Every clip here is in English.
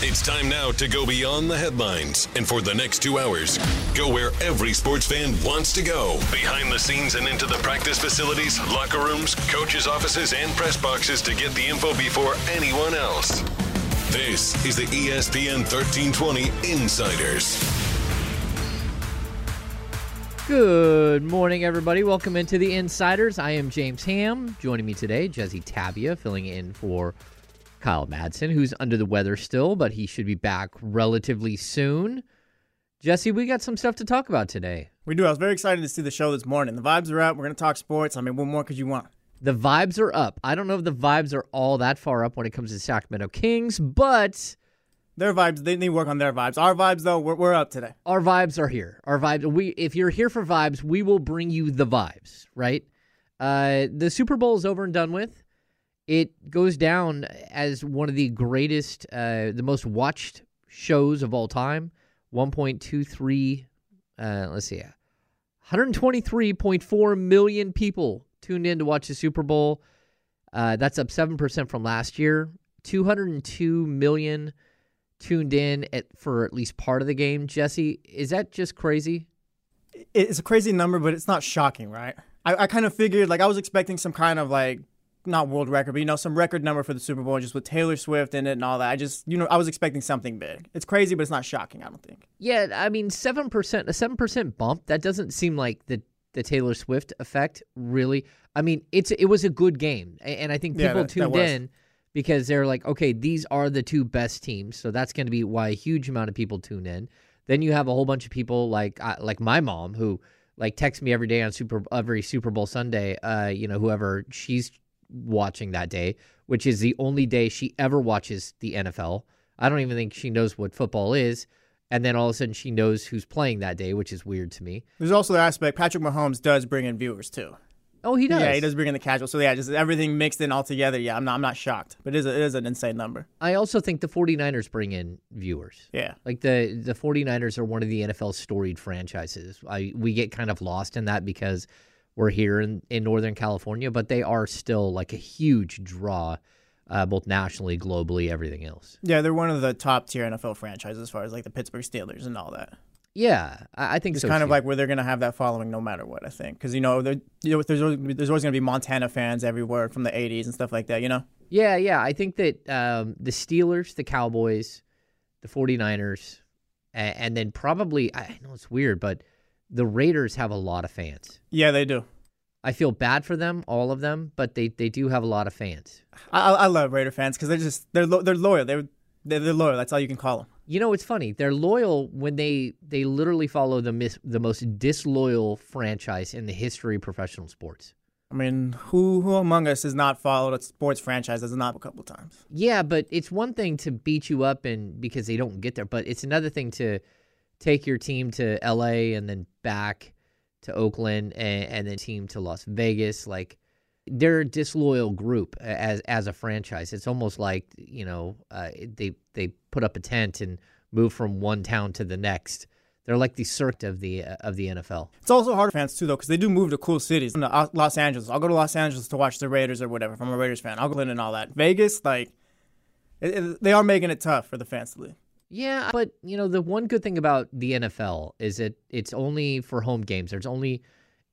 It's time now to go beyond the headlines and for the next two hours, go where every sports fan wants to go behind the scenes and into the practice facilities, locker rooms, coaches' offices, and press boxes to get the info before anyone else. This is the ESPN 1320 Insiders. Good morning, everybody. Welcome into the Insiders. I am James Ham. Joining me today, Jesse Tapia, filling in for Kyle Madsen, who's under the weather still, but he should be back relatively soon. Jesse, we got some stuff to talk about today. We do. I was very excited to see the show this morning. The vibes are up. We're going to talk sports. I mean, what more could you want? The vibes are up. I don't know if the vibes are all that far up when it comes to Sacramento Kings, but Their vibes, they need work on their vibes. Our vibes, though, we're, we're up today. our vibes are here. Our vibes. We, if you're here for vibes, we will bring you the vibes. Right? Uh, the Super Bowl is over and done with. It goes down as one of the greatest, uh, the most watched shows of all time. 1.23. Uh, let's see. 123.4 million people tuned in to watch the Super Bowl. Uh, that's up 7% from last year. 202 million tuned in at, for at least part of the game. Jesse, is that just crazy? It's a crazy number, but it's not shocking, right? I, I kind of figured, like, I was expecting some kind of, like, not world record, but, you know, some record number for the Super Bowl just with Taylor Swift in it and all that. I just, you know, I was expecting something big. It's crazy, but it's not shocking, I don't think. Yeah, I mean, 7%, a 7% bump, that doesn't seem like the, the Taylor Swift effect, really. I mean, it's it was a good game. And I think people that- that tuned was. in because they're like, okay, these are the two best teams. So that's going to be why a huge amount of people tune in. Then you have a whole bunch of people like uh, like my mom who like texts me every day on Super every Super Bowl Sunday. Uh, you know, whoever she's watching that day, which is the only day she ever watches the NFL. I don't even think she knows what football is. And then all of a sudden she knows who's playing that day, which is weird to me. There's also the aspect Patrick Mahomes does bring in viewers, too. Oh, he does. Yeah, he does bring in the casual. So, yeah, just everything mixed in all together. Yeah, I'm not, I'm not shocked, but it is, a, it is an insane number. I also think the 49ers bring in viewers. Yeah. Like the the 49ers are one of the NFL's storied franchises. I we get kind of lost in that because we're here in, in Northern California, but they are still like a huge draw, uh, both nationally, globally, everything else. Yeah, they're one of the top tier NFL franchises as far as, like, the Pittsburgh Steelers and all that. Yeah, I, I think It's so. kind of like where they're going to have that following no matter what, I think. Because, you know, there- you know there's, always- there's always going to be Montana fans everywhere from the 80s and stuff like that, you know? Yeah, yeah. I think that um, the Steelers, the Cowboys, the 49ers, and, and then probably, I know it's weird, but the Raiders have a lot of fans. Yeah, they do. I feel bad for them, all of them, but they, they do have a lot of fans. I, I love Raider fans because they're just, they're, lo- they're loyal. They're, they're, they're loyal. That's all you can call them. You know, it's funny. They're loyal when they they literally follow the mis- the most disloyal franchise in the history of professional sports. I mean, who who among us has not followed a sports franchise as a not a couple of times? Yeah, but it's one thing to beat you up and because they don't get there, but it's another thing to take your team to LA and then back to Oakland and, and then team to Las Vegas. Like they're a disloyal group as as a franchise. It's almost like you know uh, they they put up a tent and move from one town to the next. They're like the circuit of the uh, of the NFL. It's also hard for fans too, though, because they do move to cool cities. In uh, Los Angeles, I'll go to Los Angeles to watch the Raiders or whatever. If I'm a Raiders fan, I'll go in and all that. Vegas, like, it, it- they are making it tough for the fans to leave. Yeah, but you know the one good thing about the NFL is that it's only for home games. There's only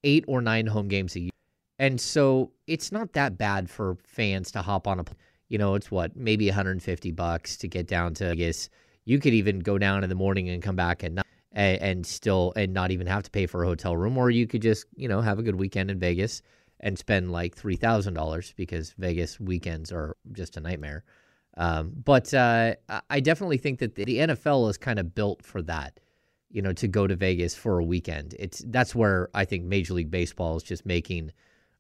eight or nine home games a year, And so it's not that bad for fans to hop on a, you know, it's what, maybe 150 bucks to get down to Vegas. You could even go down in the morning and come back at night and, and still, and not even have to pay for a hotel room. Or you could just, you know, have a good weekend in Vegas and spend like $3,000 because Vegas weekends are just a nightmare. Um, but uh, I definitely think that the NFL is kind of built for that you know, to go to Vegas for a weekend. It's that's where I think Major League Baseball is just making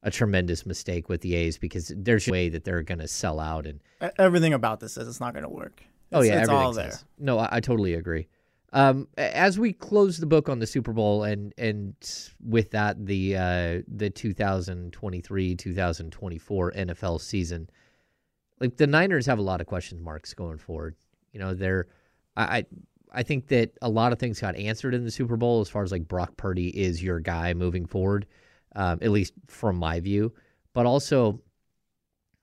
a tremendous mistake with the A's because there's a way that they're going to sell out and everything about this says it's not going to work. It's, oh yeah, it's all there. Says. No, I, I, totally agree. Um, as we close the book on the Super Bowl and and with that the uh, the 2023 2024 NFL season, like the Niners have a lot of question marks going forward. You know, they're I, I think that a lot of things got answered in the Super Bowl as far as like Brock Purdy is your guy moving forward, um, at least from my view. But also,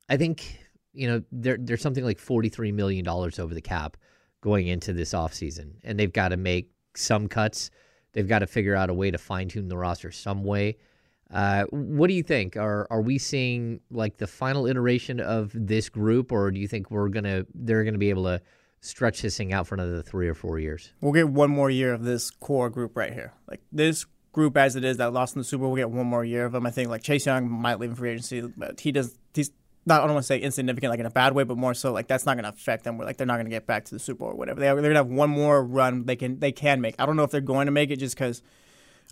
I think you know there, there's something like 43 million dollars over the cap going into this offseason, and they've got to make some cuts. They've got to figure out a way to fine tune the roster some way. Uh, what do you think? Are are we seeing like the final iteration of this group, or do you think we're gonna they're gonna be able to stretch this thing out for another three or four years. We'll get one more year of this core group right here. Like this group as it is that lost in the Super we'll get one more year of them. I think like Chase Young might leave in free agency, but he does. He's not. I don't want to say insignificant, like in a bad way, but more so like that's not going to affect them. We're like they're not going to get back to the Super Bowl or whatever. They they're going to have one more run they can they can make. I don't know if they're going to make it just because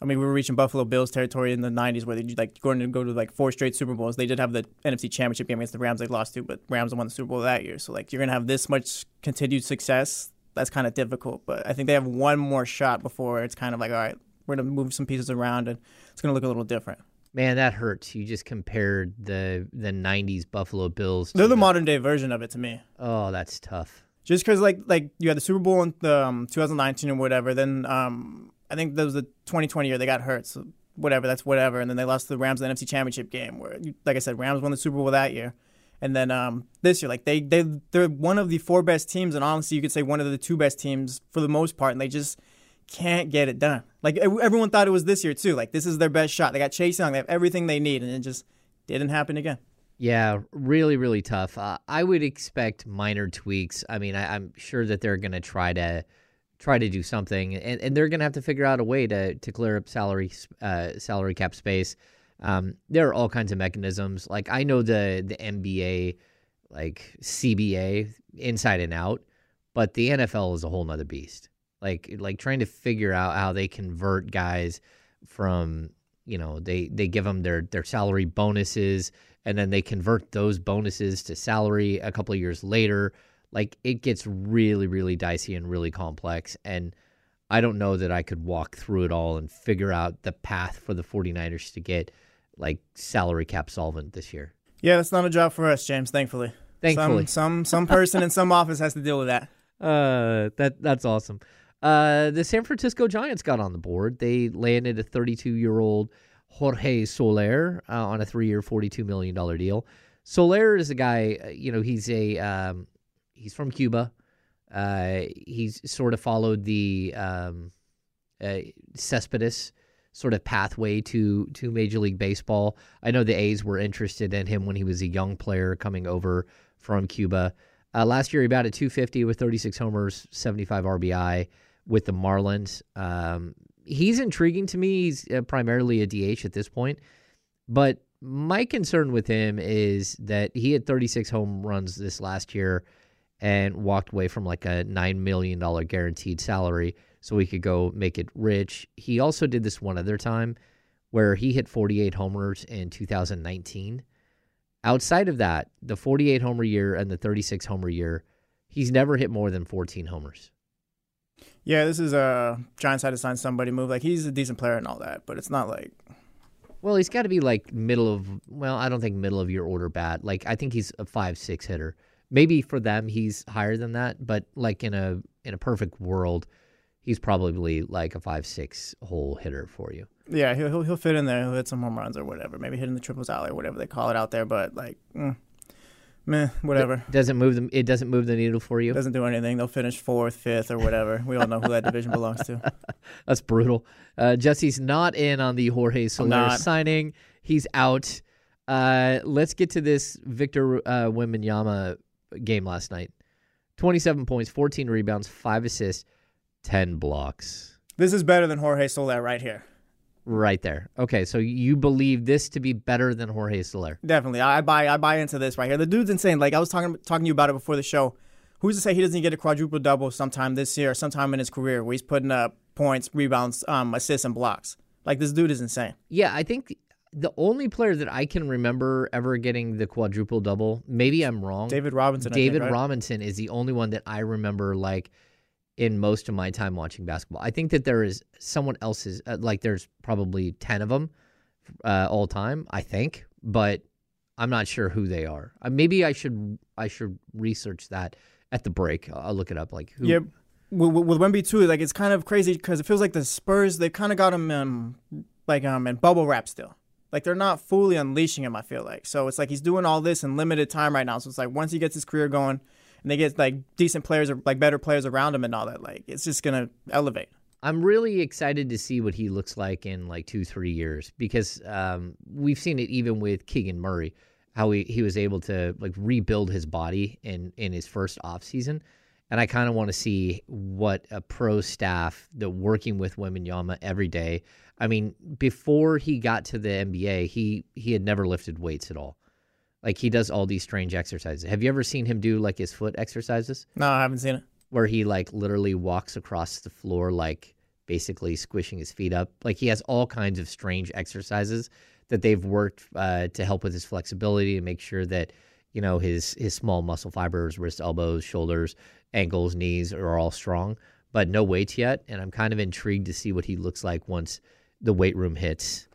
I mean, we were reaching Buffalo Bills territory in the '90s, where they like going to go to like four straight Super Bowls. They did have the NFC Championship game against the Rams. They lost to, but Rams won the Super Bowl that year. So like, you're gonna have this much continued success. That's kind of difficult, but I think they have one more shot before it's kind of like, all right, we're gonna move some pieces around, and it's gonna look a little different. Man, that hurts. You just compared the the '90s Buffalo Bills. They're the, the modern day version of it to me. Oh, that's tough. Just because like like you had the Super Bowl in the, um, 2019 or whatever, then um, I think that was the 2020 year they got hurt. So whatever, that's whatever. And then they lost to the Rams in the NFC Championship game, where, like I said, Rams won the Super Bowl that year. And then um, this year, like they they they're one of the four best teams, and honestly, you could say one of the two best teams for the most part, and they just can't get it done. Like everyone thought it was this year too. Like this is their best shot. They got Chase Young, they have everything they need, and it just didn't happen again. Yeah, really, really tough. Uh, I would expect minor tweaks. I mean, I, I'm sure that they're going to try to try to do something, and, and they're going to have to figure out a way to to clear up salary uh, salary cap space. Um, there are all kinds of mechanisms. Like I know the the NBA, like CBA, inside and out, but the NFL is a whole nother beast. Like like trying to figure out how they convert guys from you know they they give them their their salary bonuses and then they convert those bonuses to salary a couple years later like it gets really really dicey and really complex and I don't know that I could walk through it all and figure out the path for the 49ers to get like salary cap solvent this year. Yeah, that's not a job for us, James, thankfully. Thankfully. Some some, some person in some office has to deal with that. Uh that that's awesome. Uh the San Francisco Giants got on the board. They landed a 32-year-old Jorge Soler uh, on a 3-year, 42 million dollar deal. Soler is a guy, uh, you know, he's a um, he's from Cuba. Uh, he's sort of followed the um, uh, Cespedes sort of pathway to to Major League Baseball. I know the A's were interested in him when he was a young player coming over from Cuba. Uh, last year, he batted 250 with 36 homers, 75 RBI with the Marlins. Um, he's intriguing to me. He's uh, primarily a DH at this point, but my concern with him is that he had 36 home runs this last year and walked away from like a $9 million guaranteed salary so he could go make it rich. He also did this one other time where he hit 48 homers in 2019. Outside of that, the 48 homer year and the 36 homer year, he's never hit more than 14 homers. Yeah, this is a Giants had to sign somebody move. Like he's a decent player and all that, but it's not like. Well, he's got to be like middle of. Well, I don't think middle of your order bat. Like I think he's a five six hitter. Maybe for them he's higher than that, but like in a in a perfect world, he's probably like a five six hole hitter for you. Yeah, he'll he'll, he'll fit in there. He'll hit some home runs or whatever. Maybe hitting the triples alley or whatever they call it out there. But like, mm, meh, whatever. It doesn't move them. It doesn't move the needle for you. Doesn't do anything. They'll finish fourth, fifth, or whatever. We all know who that division belongs to. That's brutal. Uh, Jesse's not in on the Jorge Soler signing. He's out. Uh, let's get to this Victor uh, Wembanyama game last night. 27 points, 14 rebounds, 5 assists, 10 blocks. This is better than Jorge Soler right here. Right there. Okay, so you believe this to be better than Jorge Soler? Definitely, I buy I buy into this right here. The dude's insane. Like I was talking talking to you about it before the show. Who's to say he doesn't get a quadruple double sometime this year, or sometime in his career, where he's putting up points, rebounds, um, assists, and blocks? Like this dude is insane. Yeah, I think the only player that I can remember ever getting the quadruple double, maybe I'm wrong. David Robinson. David think, right? Robinson is the only one that I remember like in most of my time watching basketball. I think that there is someone else's uh, like there's probably 10 of them uh, all time, I think, but I'm not sure who they are. Uh, maybe I should I should research that at the break. I'll look it up like who with, with with Wemby too, like it's kind of crazy because it feels like the Spurs they kind of got him um, like um in bubble wrap still. Like they're not fully unleashing him. I feel like so it's like he's doing all this in limited time right now. So it's like once he gets his career going, and they get like decent players or like better players around him and all that, like it's just gonna elevate. I'm really excited to see what he looks like in like two, three years because um, we've seen it even with Keegan Murray, how he, he was able to like rebuild his body in in his first off season. And I kind of want to see what a pro staff that working with Wembanyama every day. I mean, before he got to the NBA, he he had never lifted weights at all. Like he does all these strange exercises. Have you ever seen him do like his foot exercises? No, I haven't seen it. where he like literally walks across the floor like basically squishing his feet up like he has all kinds of strange exercises that they've worked uh, to help with his flexibility to make sure that you know his his small muscle fibers wrists, elbows shoulders ankles knees are all strong but no weights yet and i'm kind of intrigued to see what he looks like once the weight room hits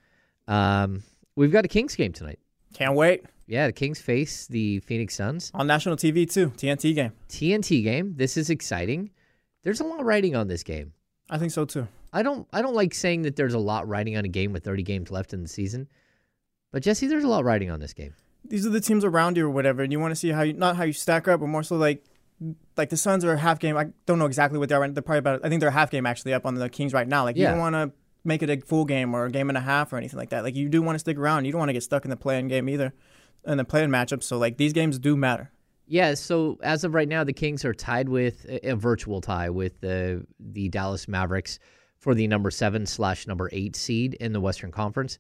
um, we've got a kings game tonight Can't wait yeah the kings face the phoenix suns on national TV too. TNT game. TNT game. This is exciting. There's a lot riding on this game. I think so too. I don't I don't like saying that there's a lot riding on a game with 30 games left in the season. But Jesse, there's a lot riding on this game. These are the teams around you or whatever, and you want to see how you not how you stack up, but more so like like the Suns are a half game. I don't know exactly what they are. They're probably about. I think they're a half game actually up on the Kings right now. Like you don't want to make it a full game or a game and a half or anything like that. Like you do want to stick around. You don't want to get stuck in the playing game either, in the playing matchup. So like these games do matter. Yeah, so as of right now, the Kings are tied with a a virtual tie with the the Dallas Mavericks for the number seven slash number eight seed in the Western Conference,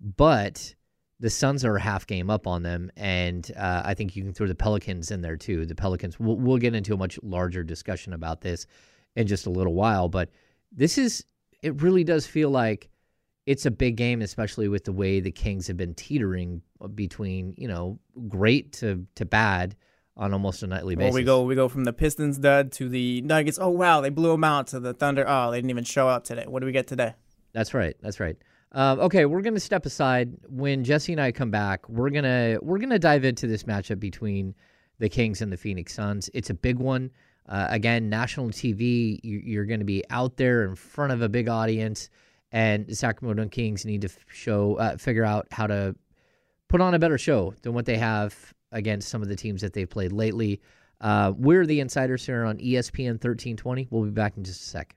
but the Suns are a half game up on them, and uh, I think you can throw the Pelicans in there too. The Pelicans. We'll, we'll get into a much larger discussion about this in just a little while, but this is it. Really does feel like it's a big game, especially with the way the Kings have been teetering between you know great to to bad on almost a nightly basis. Well, we go we go from the Pistons dud to the Nuggets. Oh wow, they blew them out to the Thunder. Oh, they didn't even show up today. What do we get today? That's right. That's right. Um, okay, we're gonna step aside. When Jesse and I come back, we're gonna we're gonna dive into this matchup between the Kings and the Phoenix Suns. It's a big one. Uh, again, national TV. You, you're going to be out there in front of a big audience, and the Sacramento Kings need to show uh, figure out how to put on a better show than what they have against some of the teams that they've played lately. Uh, we're the insiders here on ESPN 1320. We'll be back in just a sec.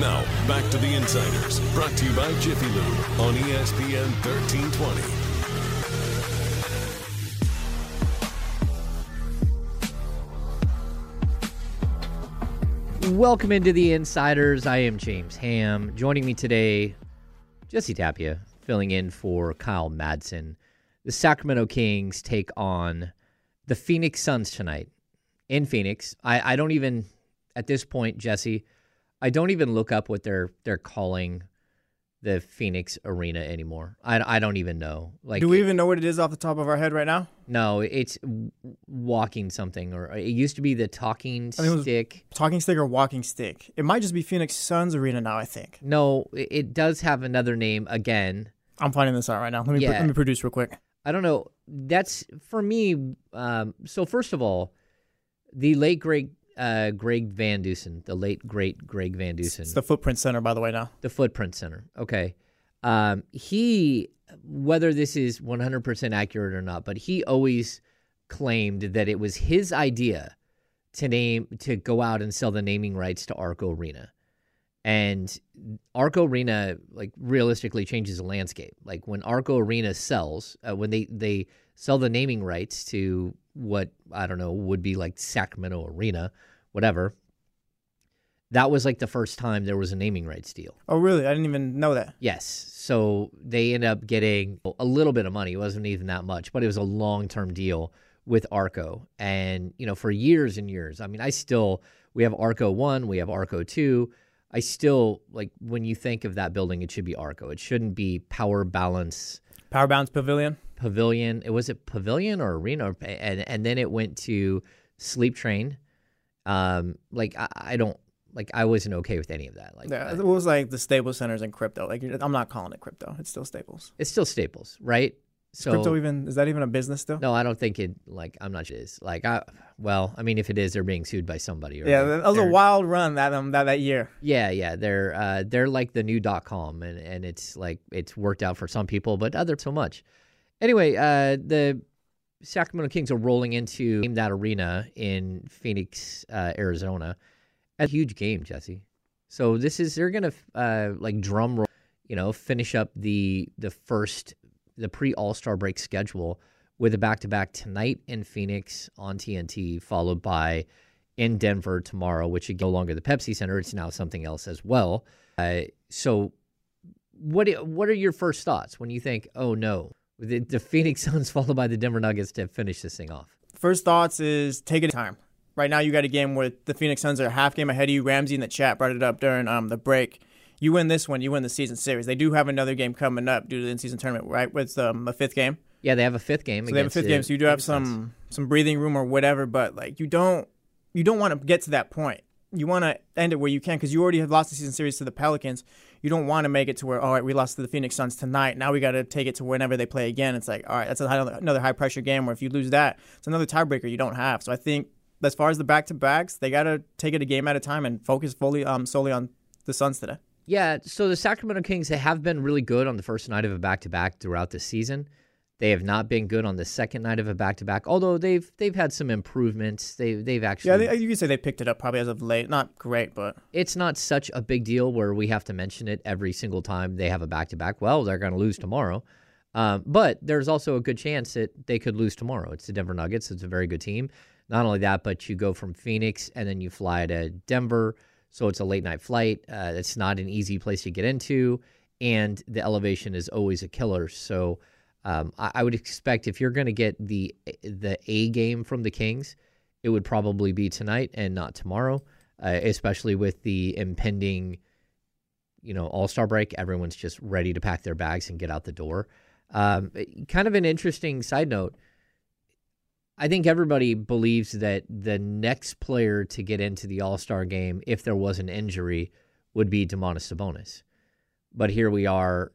Now, back to the Insiders, brought to you by Jiffy Lube on ESPN 1320. Welcome into the Insiders. I am James Ham. Joining me today, Jesse Tapia, filling in for Kyle Madsen. The Sacramento Kings take on the Phoenix Suns tonight in Phoenix. I, I don't even, at this point, Jesse, I don't even look up what they're they're calling the Phoenix Arena anymore. I, I don't even know. Like, Do we even know what it is off the top of our head right now? no, it's walking something, or it used to be the talking stick. Talking stick or walking stick? It might just be Phoenix Suns Arena now. I think. No, it, does have another name again. I'm finding this out right now. Let me Yeah. let me produce real quick. I don't know. That's for me. Um, so first of all, the late great uh, Greg Van Dusen, the late great Greg Van Dusen, It's the Footprint Center, by the way. Now. the Footprint Center. Okay. Um, he, whether this is 100% accurate or not, but he always claimed that it was his idea to name, to go out and sell the naming rights to Arco Arena. And Arco Arena, like realistically, changes the landscape. Like when Arco Arena sells, uh, when they, they sell the naming rights to what, I don't know, would be like Sacramento Arena, whatever, that was like the first time there was a naming rights deal. Oh, really? I didn't even know that. Yes. So they end up getting a little bit of money. It wasn't even that much, but it was a long term deal with Arco. And, you know, for years and years, I mean, I still, we have Arco 1, we have Arco 2. I still, like, when you think of that building, it should be Arco. It shouldn't be Power Balance Power Balance Pavilion. Pavilion. It was it Pavilion or Arena? And, and then it went to Sleep Train. Um, like, I, I don't, like, I wasn't okay with any of that. Like, Yeah, I- it was like the Staples Centers and crypto. Like I'm not calling it crypto. It's still Staples. it's still Staples, right? So crypto even is that even a business still? No, I don't think it. Like, I'm not sure it is. Like, I. Well, I mean, if it is, they're being sued by somebody. Or Yeah, that was a wild run that um that, that year. Yeah, yeah. They're uh, they're like the new dot com, and and it's like it's worked out for some people, but other so much. Anyway, uh, the Sacramento Kings are rolling into that arena in Phoenix, uh, Arizona. A huge game, Jesse. So this is they're gonna uh, like drum roll, you know, finish up the the first the pre All Star break schedule with a back to back tonight in Phoenix on TNT, followed by in Denver tomorrow, which is no longer the Pepsi Center. It's now something else as well. Uh, so, what what are your first thoughts when you think, oh no, the, the Phoenix Suns followed by the Denver Nuggets to finish this thing off? First thoughts is take it time. Right now, you got a game where the Phoenix Suns are a half game ahead of you. Ramsey in the chat brought it up during um, the break. You win this one, you win the season series. They do have another game coming up due to the in-season tournament, right? With um, a fifth game. Yeah, they have a fifth game. So they have a fifth game, so you do have some some breathing room or whatever. But like you don't you don't want to get to that point. You want to end it where you can because you already have lost the season series to the Pelicans. You don't want to make it to where all right, we lost to the Phoenix Suns tonight. Now we got to take it to whenever they play again. It's like all right, that's another high pressure game where if you lose that, it's another tiebreaker you don't have. So I think as far as the back to backs, they got to take it a game at a time and focus fully um solely on the Suns today. Yeah, so the Sacramento Kings they have been really good on the first night of a back to back throughout the season. They have not been good on the second night of a back to back, although they've they've had some improvements. They they've actually Yeah, they, you can say they picked it up probably as of late. Not great, but it's not such a big deal where we have to mention it every single time they have a back to back. Well, they're going to lose tomorrow. Um, but there's also a good chance that they could lose tomorrow. It's the Denver Nuggets. It's a very good team. Not only that, but you go from Phoenix and then you fly to Denver. So it's a late night flight. Uh, it's not an easy place to get into. And the elevation is always a killer. So um, I, I would expect if you're going to get the the A game from the Kings, it would probably be tonight and not tomorrow, uh, especially with the impending, you know, All Star break. Everyone's just ready to pack their bags and get out the door. Um, kind of an interesting side note. I think everybody believes that the next player to get into the All Star game, if there was an injury, would be Domantas Sabonis. But here we are,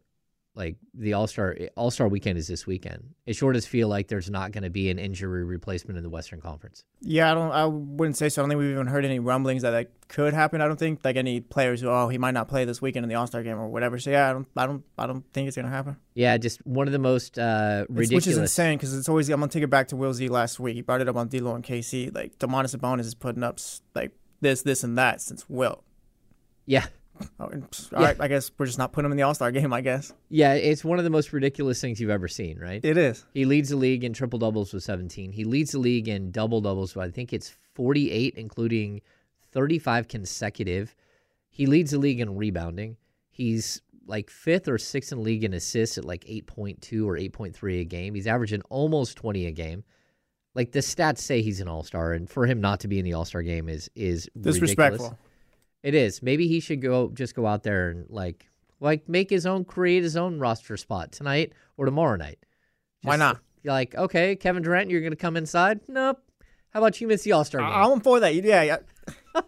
like the All Star All Star weekend is this weekend. It sure does feel like there's not going to be an injury replacement in the Western Conference. Yeah, I don't. I wouldn't say so. I don't think we've even heard any rumblings that that could happen. I don't think like any players who oh he might not play this weekend in the All Star game or whatever. So yeah, I don't. I don't. I don't think it's gonna happen. Yeah, just one of the most uh, It's- ridiculous. which is insane because it's always. I'm gonna take it back to Will Z last week. He brought it up on D'Lo and KC. Like Domantas Sabonis is putting up like this, this, and that since Will. Yeah, Oh, all right, I guess we're just not putting him in the All Star game. I guess yeah, it's one of the most ridiculous things you've ever seen, right? it is. He leads the league in triple doubles with 17. He leads the league in double doubles with I think it's 48, including 35 consecutive. He leads the league in rebounding. He's like fifth or sixth in league in assists at like 8.2 or 8.3 a game. He's averaging almost 20 a game. Like the stats say he's an all star, and for him not to be in the all star game is is ridiculous. It is. Maybe he should go just go out there and like Like make his own, create his own roster spot tonight or tomorrow night. Why not? Like, okay, Kevin Durant, you're gonna come inside. Nope. How about you miss the All Star game? I'm for that. Yeah, yeah.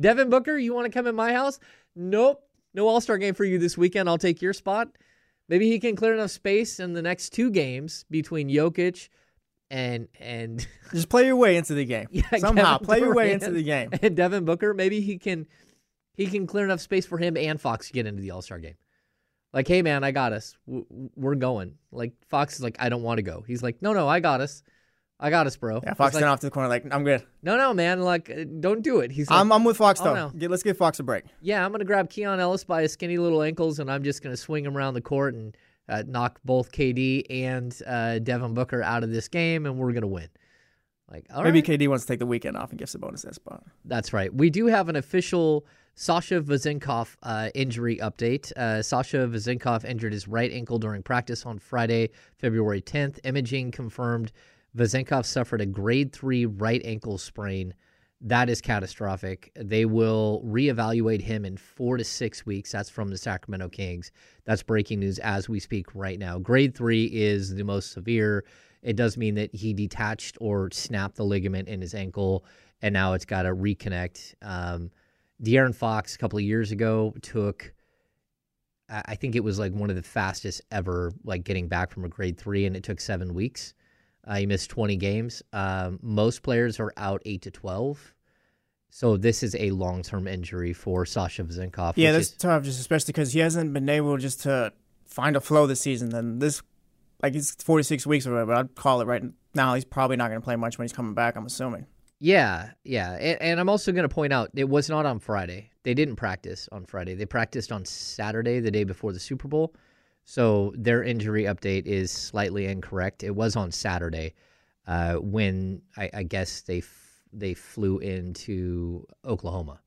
Devin Booker, you want to come in my house? Nope. No All Star game for you this weekend. I'll take your spot. Maybe he can clear enough space in the next two games between Jokic and and Just play your way into the game. Yeah, Somehow, Kevin play your way into the game. and Devin Booker. Maybe he can he can clear enough space for him and Fox to get into the All Star game. Like, hey man, I got us. We're going. Like Fox is like, I don't want to go. He's like, no, no, I got us. I got us, bro. Yeah, Fox like, off to the corner like, I'm good. No, no, man. Like, uh, don't do it. He's like, I'm, I'm with Fox, Oh, though. no. Get, let's give Fox a break. yeah, I'm gonna grab Keon Ellis by his skinny little ankles, and I'm just gonna swing him around the court and uh, knock both KD and uh, Devin Booker out of this game, and we're gonna win. Like, all Maybe right. KD wants to take the weekend off and give Sabonis that spot. That's right. We do have an official Sasha Vezenkov uh, injury update. Uh, Sasha Vezenkov injured his right ankle during practice on Friday, February 10th. Imaging confirmed Vezenkov suffered a grade three right ankle sprain. That is catastrophic. They will reevaluate him in four to six weeks. That's from the Sacramento Kings. That's breaking news as we speak right now. Grade three is the most severe. It does mean that he detached or snapped the ligament in his ankle, and now it's got to reconnect. Um, De'Aaron Fox a couple of years ago took, I think it was like one of the fastest ever, like getting back from a grade three, and it took seven weeks. Uh, he missed 20 games. Um, most players are out eight to 12. So this is a long term injury for Sasha Vezenkov. Yeah, that's is- tough, just especially because he hasn't been able just to find a flow this season. And this, like, he's 46 weeks or whatever. I'd call it right now. He's probably not going to play much when he's coming back, I'm assuming. Yeah, yeah. And, and I'm also going to point out it was not on Friday. They didn't practice on Friday. They practiced on Saturday, the day before the Super Bowl. So their injury update is slightly incorrect. It was on Saturday uh, when I, I guess they f- they flew into Oklahoma.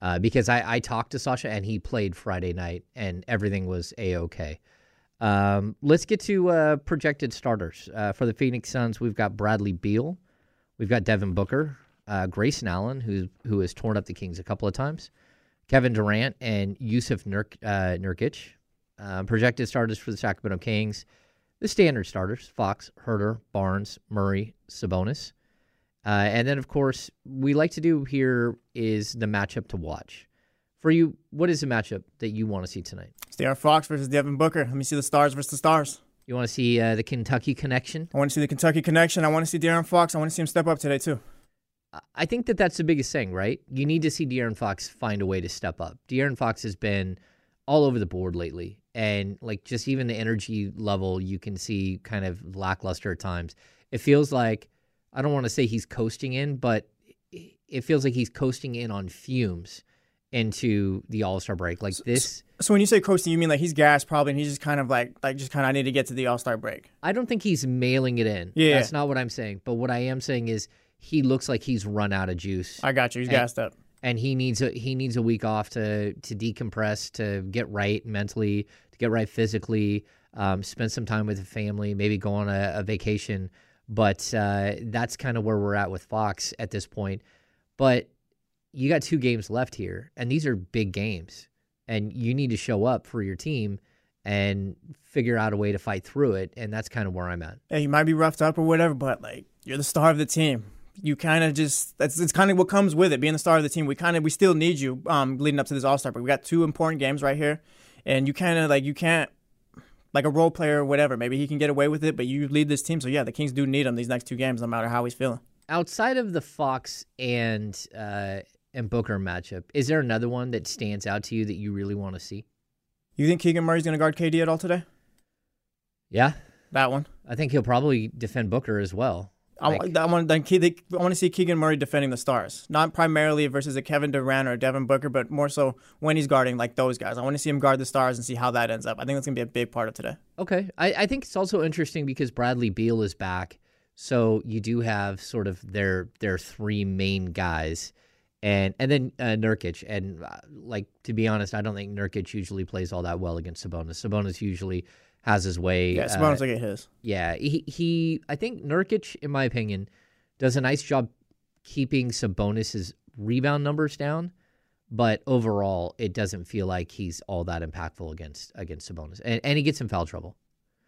Uh, because I, I talked to Sasha and he played Friday night and everything was a okay. Um, let's get to uh, projected starters uh, for the Phoenix Suns. We've got Bradley Beal, we've got Devin Booker, uh, Grayson Allen, who who has torn up the Kings a couple of times, Kevin Durant, and Jusuf Nurk, uh, Nurkic. Um, projected starters for the Sacramento Kings, the standard starters: Fox, Huerter, Barnes, Murray, Sabonis. Uh, and then, of course, we like to do here is the matchup to watch. For you, what is the matchup that you want to see tonight? It's Fox versus Devin Booker. Let me see the stars versus the stars. You want to see uh, the Kentucky connection? I want to see the Kentucky connection. I want to see De'Aaron Fox. I want to see him step up today, too. I think that that's the biggest thing, right? You need to see De'Aaron Fox find a way to step up. De'Aaron Fox has been all over the board lately, and like just even the energy level, you can see kind of lackluster at times. It feels like I don't want to say he's coasting in, but it feels like he's coasting in on fumes into the All Star break. Like this, So when you say coasting, you mean like he's gassed probably, and he's just kind of like, like just kind of, I need to get to the All Star break. I don't think he's mailing it in. Yeah. that's not what I'm saying. But what I am saying is he looks like he's run out of juice. I got you. He's And- gassed up. and he needs a he needs a week off to to decompress, to get right mentally, to get right physically, um, spend some time with the family, maybe go on a, a vacation. But uh, that's kind of where we're at with Fox at this point. But you got two games left here, and these are big games, and you need to show up for your team and figure out a way to fight through it. And that's kind of where I'm at. Hey, you might be roughed up or whatever, but like you're the star of the team. You kind of just that's it's kind of what comes with it being the star of the team. We kind of we still need you um, leading up to this All Star break. We got two important games right here, and you kind of like you can't like a role player or whatever. Maybe he can get away with it, but you lead this team. So yeah, the Kings do need him these next two games, no matter how he's feeling. outside of the Fox and uh, and Booker matchup, is there another one that stands out to you that you really want to see? You think Keegan Murray's going to guard KD at all today? Yeah, That one. I think he'll probably defend Booker as well. I, Like- I want then Ke- I want to see Keegan Murray defending the stars, not primarily versus a Kevin Durant or a Devin Booker, but more so when he's guarding like those guys. I want to see him guard the stars and see how that ends up. I think that's gonna be a big part of today. Okay, I, I think it's also interesting because Bradley Beal is back, so you do have sort of their their three main guys, and and then uh, Nurkic. And uh, like to be honest, I don't think Nurkic usually plays all that well against Sabonis. Sabonis usually has his way. Yeah, uh, Sabonis will get his. Yeah, he, he I think Nurkic, in my opinion, does a nice job keeping Sabonis's rebound numbers down, but overall, it doesn't feel like he's all that impactful against against Sabonis, and, and he gets in foul trouble.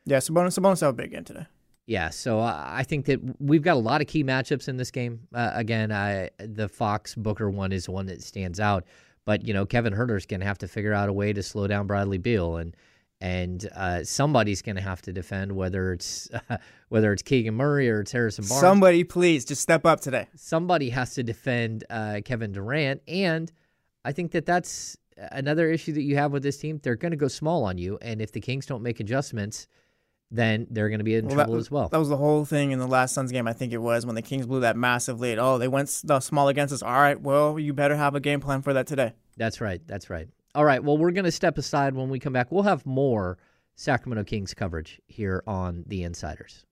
Yeah, Sabonis, Sabonis had a big game today. Yeah, so I think that we've got a lot of key matchups in this game. Uh, again, I, the Fox Booker one is one that stands out, but you know Kevin Huerter's going to have to figure out a way to slow down Bradley Beal, and and uh, somebody's going to have to defend whether it's uh, whether it's Keegan Murray or it's Harrison Barnes. Somebody, please, just step up today. Somebody has to defend uh, Kevin Durant, and I think that that's another issue that you have with this team. They're going to go small on you, and if the Kings don't make adjustments then they're going to be in well, trouble that, as well. That was the whole thing in the last Suns game. I think it was when the Kings blew that massive lead. Oh, they went small against us. All right, well, you better have a game plan for that today. That's right. That's right. All right. Well, we're going to step aside when we come back. We'll have more Sacramento Kings coverage here on the Insiders.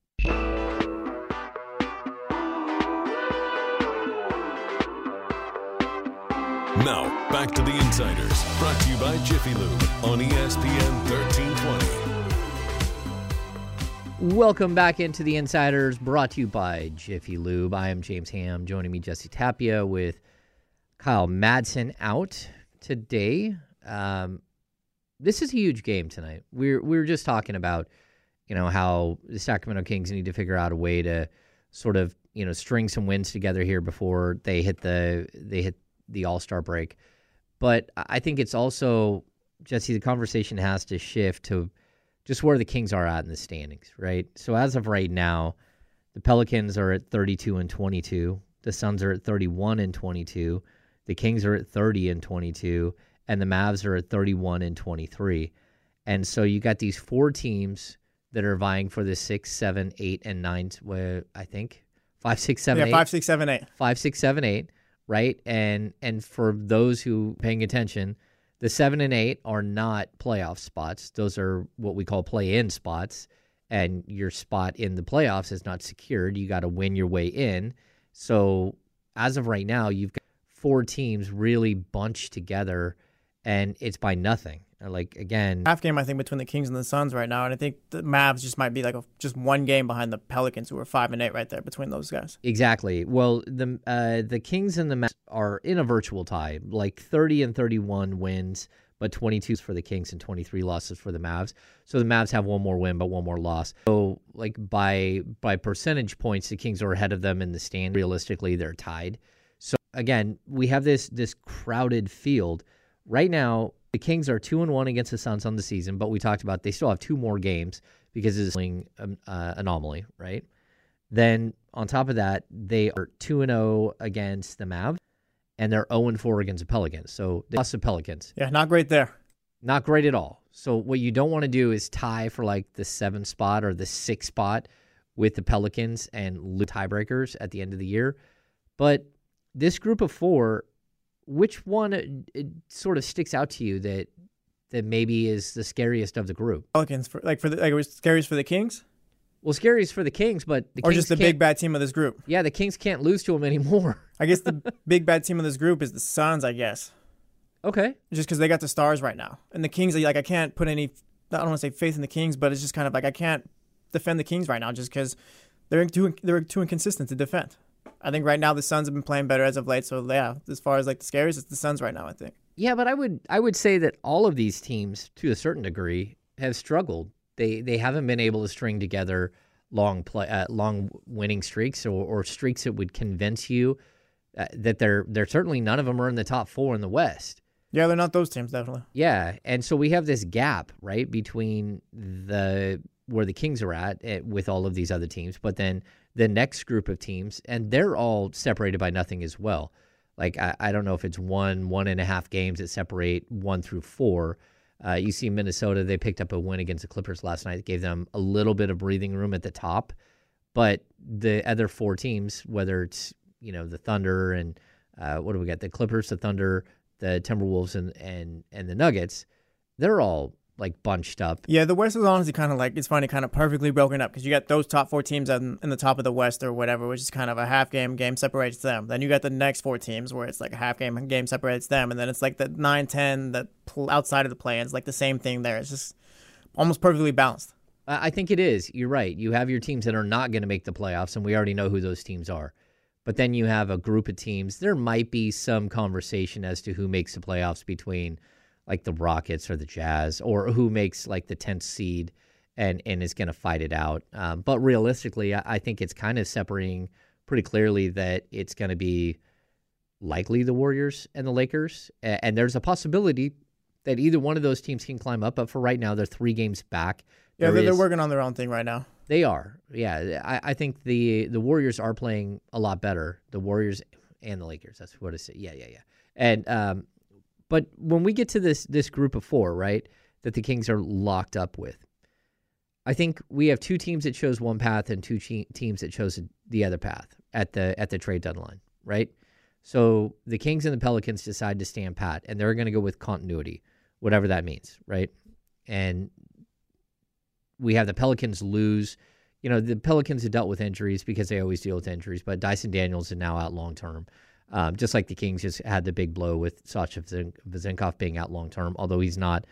Now, back to the Insiders, brought to you by Jiffy Lube on ESPN 1320. Welcome back into the Insiders, brought to you by Jiffy Lube. I am James Ham. Joining me, Jesse Tapia, with Kyle Madsen out today. Um, this is a huge game tonight. We we're, we were just talking about, you know, how the Sacramento Kings need to figure out a way to sort of, you know, string some wins together here before they hit the they hit the All Star break. But I think it's also Jesse. The conversation has to shift to just where the Kings are at in the standings, right? So as of right now, the Pelicans are at 32 and 22. The Suns are at 31 and 22. The Kings are at 30 and 22, and the Mavs are at 31 and 23. And so you got these four teams that are vying for the six, seven, eight, and nine. Where I think five, six, seven, yeah, eight. five, six, seven, eight. Five, six, seven, eight. Right, and and for those who paying attention, the seven and eight are not playoff spots. Those are what we call play in spots. And your spot in the playoffs is not secured. You got to win your way in. So as of right now, you've got four teams really bunched together, and it's by nothing. Like again, half game I think between the Kings and the Suns right now, and I think the Mavs just might be like a, just one game behind the Pelicans, who are five and eight right there between those guys. Exactly. Well, the uh, the Kings and the Mavs are in a virtual tie, like thirty and thirty one wins, but twenty two for the Kings and twenty three losses for the Mavs. So the Mavs have one more win, but one more loss. So like by by percentage points, the Kings are ahead of them in the stand. Realistically, they're tied. So again, we have this this crowded field right now the Kings are two and one against the Suns on the season, but we talked about they still have two more games because of this um, uh, anomaly, right? Then on top of that, they are two and zero oh against the Mavs, and they're zero and four against the Pelicans. So they lost the Pelicans. Yeah, not great there. Not great at all. So what you don't want to do is tie for like the seven spot or the six spot with the Pelicans and lose tiebreakers at the end of the year. But this group of four which one it, uh, sort of sticks out to you that that maybe is the scariest of the group? Pelicans, for, like for the like it was scariest for the Kings. Well, scariest for the Kings, but the or Kings just the big bad team of this group. Yeah, the Kings can't lose to them anymore. I guess the big bad team of this group is the Suns. I guess. Okay. Just because they got the stars right now, and the Kings, like I can't put any. I don't want to say faith in the Kings, but it's just kind of like I can't defend the Kings right now just because they're too they're too inconsistent to defend. I think right now the Suns have been playing better as of late. So yeah, as far as like the scariest, it's the Suns right now. I think. Yeah, but I would I would say that all of these teams, to a certain degree, have struggled. They they haven't been able to string together long play uh, long winning streaks or, or streaks that would convince you uh, that they're they're certainly none of them are in the top four in the West. Yeah, they're not those teams definitely. Yeah, and so we have this gap right between the where the Kings are at eh, with all of these other teams, but then the next group of teams, and they're all separated by nothing as well. Like I, I don't know if it's one, one and a half games that separate one through four. Uh, you see Minnesota, they picked up a win against the Clippers last night. Gave them a little bit of breathing room at the top. But the other four teams, whether it's, you know, the Thunder and uh, what do we got? The Clippers, the Thunder, the Timberwolves, and, and, and the Nuggets, they're all like bunched up. Yeah, the West is honestly kind of like it's funny, kind of perfectly broken up because you got those top four teams in, in, the top of the West or whatever, which is kind of a half game game separates them. Then you got the next four teams where it's like a half game game separates them, and then it's like the nine ten that outside of the play, and it's like the same thing there. It's just almost perfectly balanced. I think it is. You're right. You have your teams that are not going to make the playoffs, and we already know who those teams are. But then you have a group of teams. There might be some conversation as to who makes the playoffs between like the Rockets or the Jazz, or who makes like the tenth seed and and is going to fight it out. Um, but realistically, I, I think it's kind of separating pretty clearly that it's going to be likely the Warriors and the Lakers, and, and there's a possibility that either one of those teams can climb up. But for right now, they're three games back. Yeah, There they're, they're is- working on their own thing right now. they are. Yeah, I, I think the the Warriors are playing a lot better. The Warriors and the Lakers. That's what I say. Yeah, yeah, yeah. And um, but when we get to this this group of four, right, that the Kings are locked up with, I think we have two teams that chose one path and two teams that chose the other path at the at the trade deadline, right? So the Kings and the Pelicans decide to stand pat, and they're going to go with continuity, whatever that means, right? And we have the Pelicans lose. You know, the Pelicans have dealt with injuries because they always deal with injuries, but Dyson Daniels is now out long term. Um, just like the Kings just had the big blow with Sasha Vezenkov being out long term, although he's not,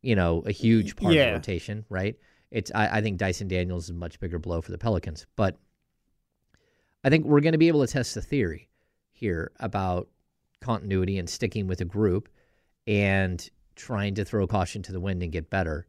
you know, a huge part of the rotation, right? It's I, I think Dyson Daniels is a much bigger blow for the Pelicans, but I think we're going to be able to test the theory here about continuity and sticking with a group and trying to throw caution to the wind and get better.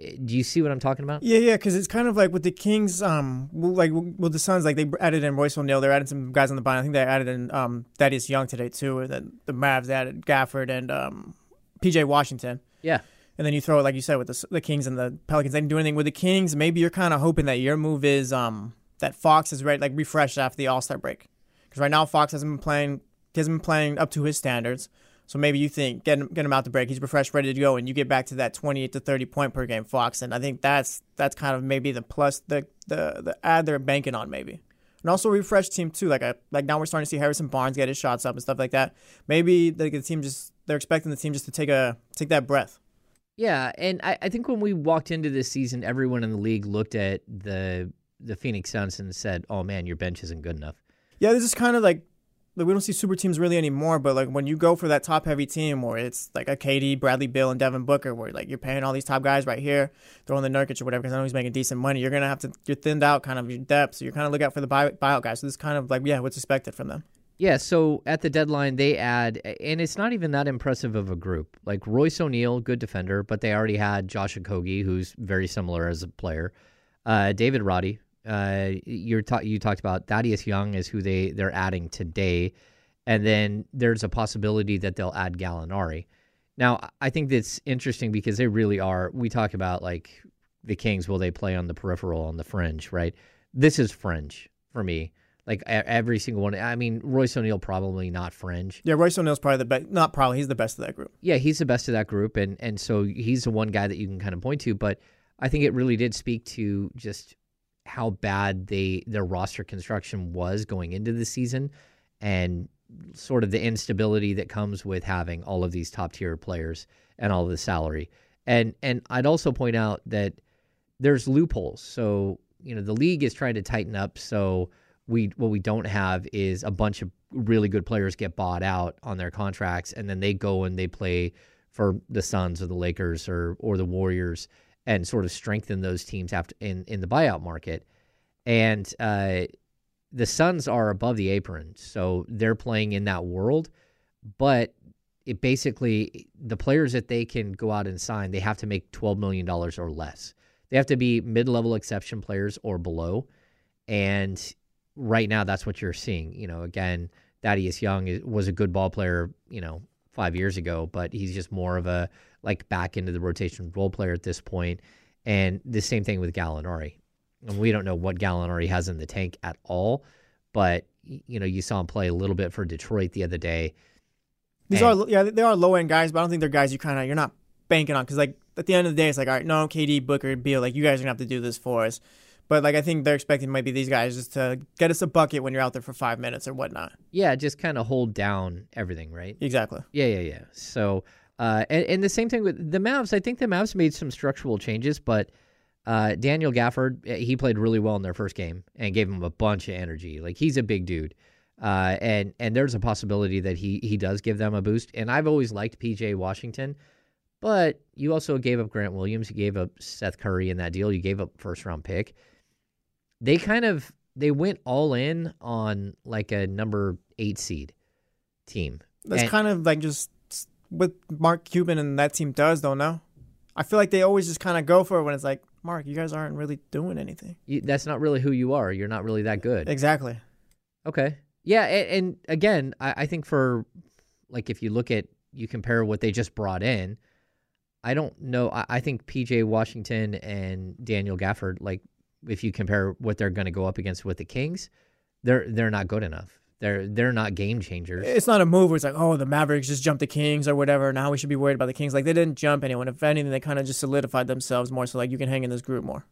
Do you see what I'm talking about? Yeah, yeah, because it's kind of like with the Kings, um, like with the Suns, like they added in Royce O'Neal, they're adding some guys on the bottom. I think they added in um, Thaddeus Young today too. And then the Mavs added Gafford and um, PJ Washington. Yeah. And then you throw it like you said with the the Kings and the Pelicans. They didn't do anything with the Kings. Maybe you're kind of hoping that your move is um that Fox is right, like refreshed after the All Star break. Because right now Fox hasn't been playing, he hasn't been playing up to his standards. So maybe you think get him, get him out the break. He's refreshed, ready to go, and you get back to that 28 to 30 point per game Fox. And I think that's that's kind of maybe the plus the the the ad they're banking on maybe. And also refresh team too. Like like now we're starting to see Harrison Barnes get his shots up and stuff like that. Maybe the, the team just they're expecting the team just to take a take that breath. Yeah, and I, I think when we walked into this season, everyone in the league looked at the the Phoenix Suns and said, "Oh man, your bench isn't good enough." Yeah, this is kind of like like we don't see super teams really anymore. But like when you go for that top heavy team where it's like a KD, Bradley Beal, and Devin Booker, where like you're paying all these top guys right here, throwing the Nurkic or whatever, because I know he's making decent money. You're gonna have to you're thinned out kind of your depth, so you're kind of look out for the buy, buyout guys. So this is kind of like yeah, what's expected from them. Yeah, so at the deadline they add, and it's not even that impressive of a group. Like Royce O'Neal, good defender, but they already had Josh Okogie, who's very similar as a player. Uh, David Roddy, uh, you're ta- you talked about Thaddeus Young is who they they're adding today, and then there's a possibility that they'll add Gallinari. Now I think that's interesting because they really are. We talk about like the Kings, will they play on the peripheral on the fringe, right? This is fringe for me. Like every single one. I mean, Royce O'Neal probably not fringe. Yeah, Royce O'Neal's probably the best. Not probably, he's the best of that group. Yeah, he's the best of that group, and and so he's the one guy that you can kind of point to. But I think it really did speak to just how bad they their roster construction was going into the season, and sort of the instability that comes with having all of these top tier players and all the salary. And and I'd also point out that there's loopholes. So you know the league is trying to tighten up. So we what we don't have is a bunch of really good players get bought out on their contracts, and then they go and they play for the Suns or the Lakers or or the Warriors, and sort of strengthen those teams after in in the buyout market. And uh, the Suns are above the apron, so they're playing in that world, but it basically the players that they can go out and sign, they have to make twelve million dollars or less. They have to be mid-level exception players or below, and right now that's what you're seeing. You know, again, Thaddeus Young was a good ball player, you know, five years ago, but he's just more of a like back into the rotation role player at this point. And the same thing with Gallinari. And we don't know what Gallinari has in the tank at all, but you know, you saw him play a little bit for Detroit the other day. These And- are yeah, they are low end guys, but I don't think they're guys you kind of you're not banking on because like at the end of the day, it's like all right, no, KD, Booker, Beal, like you guys are gonna have to do this for us. But like I think they're expecting maybe these guys just to get us a bucket when you're out there for five minutes or whatnot. Yeah, just kind of hold down everything, right? Exactly. Yeah, yeah, yeah. So, uh, and, and the same thing with the Mavs. I think the Mavs made some structural changes, but uh, Daniel Gafford, eh, he played really well in their first game and gave him a bunch of energy. Like he's a big dude, uh, and and there's a possibility that he he does give them a boost. And I've always liked PJ Washington, but you also gave up Grant Williams, you gave up Seth Curry in that deal, you gave up first round pick. They kind of they went all in on like a number eight seed team. That's And- kind of like just what Mark Cuban and that team does, though. No, I feel like they always just kind of go for it when it's like, Mark, you guys aren't really doing anything. you, that's not really who you are. You're not really that good. Exactly. Okay. Yeah, and, and again, I, I think for like if you look at you compare what they just brought in, I don't know. I, I think PJ Washington and Daniel Gafford, like if you compare what they're going to go up against with the Kings, they're they're not good enough. They're they're not game changers. It's not a move where it's like, oh, the Mavericks just jumped the Kings or whatever. Now we should be worried about the Kings. Like they didn't jump anyone. If anything, they kind of just solidified themselves more. So like you can hang in this group more.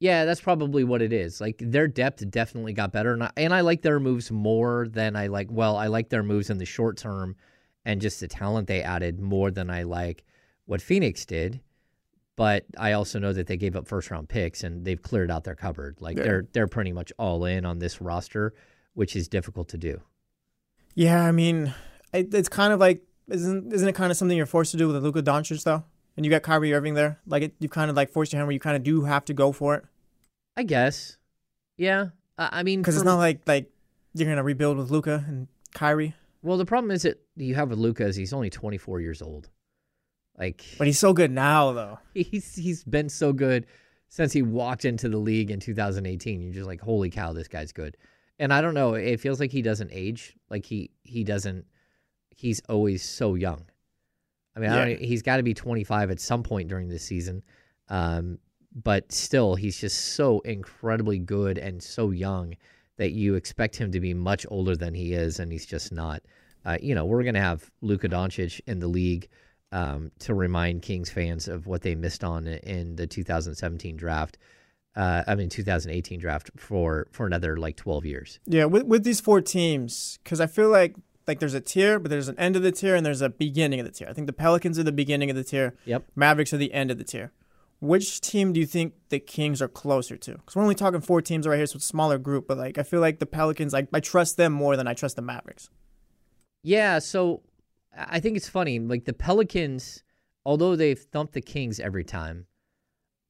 Yeah, that's probably what it is. Like their depth definitely got better, and I, and I like their moves more than I like. Well, I like their moves in the short term, and just the talent they added more than I like what Phoenix did. But I also know that they gave up first round picks and they've cleared out their cupboard. Like Yeah. they're they're pretty much all in on this roster, which is difficult to do. Yeah, I mean, it, it's kind of like isn't isn't it kind of something you're forced to do with Luka Doncic though? And you got Kyrie Irving there. Like it, you kind of like forced your hand where you kind of do have to go for it I guess. Yeah, I, I mean, because it's not like like you're gonna rebuild with Luka and Kyrie, well. The problem is that you have with Luka is he's only 24 years old. Like but he's so good now though. he's he's been so good since he walked into the league in 2018. You're just like, holy cow, this guy's good. And I don't know, it feels like he doesn't age. Like he he doesn't. He's always so young. I mean, I Yeah. don't, he's got to be 25 at some point during this season. Um, but still, he's just so incredibly good and so young that you expect him to be much older than he is, and he's just not. Uh, you know, we're going to have Luka Doncic in the league um, to remind Kings fans of what they missed on in the 2017 draft. Uh, I mean, 2018 draft for for another like 12 years. Yeah, with with these four teams, because I feel like like there's a tier, but there's an end of the tier and there's a beginning of the tier. I think the Pelicans are the beginning of the tier. Yep. Mavericks are the end of the tier. Which team do you think the Kings are closer to? Because we're only talking four teams right here, so it's a smaller group. But like, I feel like the Pelicans, like, I trust them more than I trust the Mavericks. Yeah, so I think it's funny. Like the Pelicans, although they've thumped the Kings every time,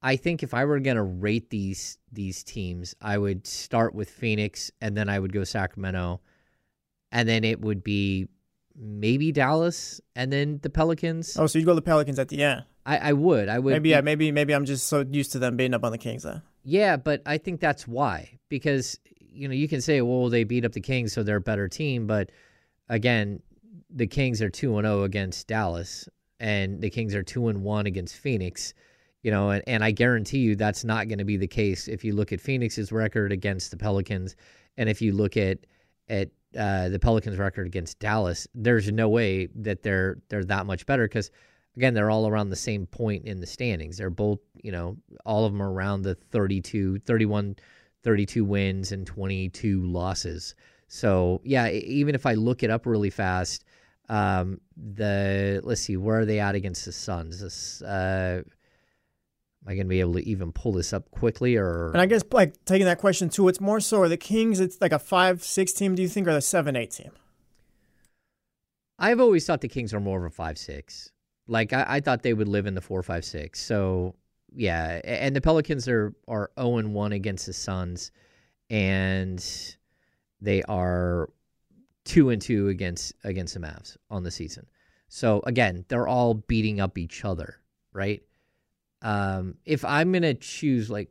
I think if I were gonna rate these these teams, I would start with Phoenix, and then I would go Sacramento, and then it would be maybe Dallas, and then the Pelicans. Oh, so you'd go the Pelicans at the end? I, I would, I would. Maybe, yeah, maybe, maybe I'm just so used to them beating up on the Kings. Then Yeah, but I think that's why. Because, you know, you can say, well, they beat up the Kings, so they're a better team. But again, the Kings are 2 and 0 against Dallas, and the Kings are 2 and 1 against Phoenix. You know, and, and I guarantee you that's not going to be the case if you look at Phoenix's record against the Pelicans, and if you look at at uh, the Pelicans' record against Dallas. There's no way that they're they're that much better because again they're all around the same point in the standings. They're both you know all of them are around the 32, 31, 32 wins and 22 losses. So yeah, even if I look it up really fast, um, the let's see where are they at against the Suns? This, uh, am I going to be able to even pull this up quickly or? And I guess like taking that question too, it's more so are the Kings. It's like a five six team. Do you think or the seven eight team? I've always thought the Kings are more of a five six. Like I, I thought they would live in the four five six. So yeah, and the Pelicans are are zero and one against the Suns, and they are two and two against against the Mavs on the season. So again, they're all beating up each other, right? Um, if I'm gonna choose like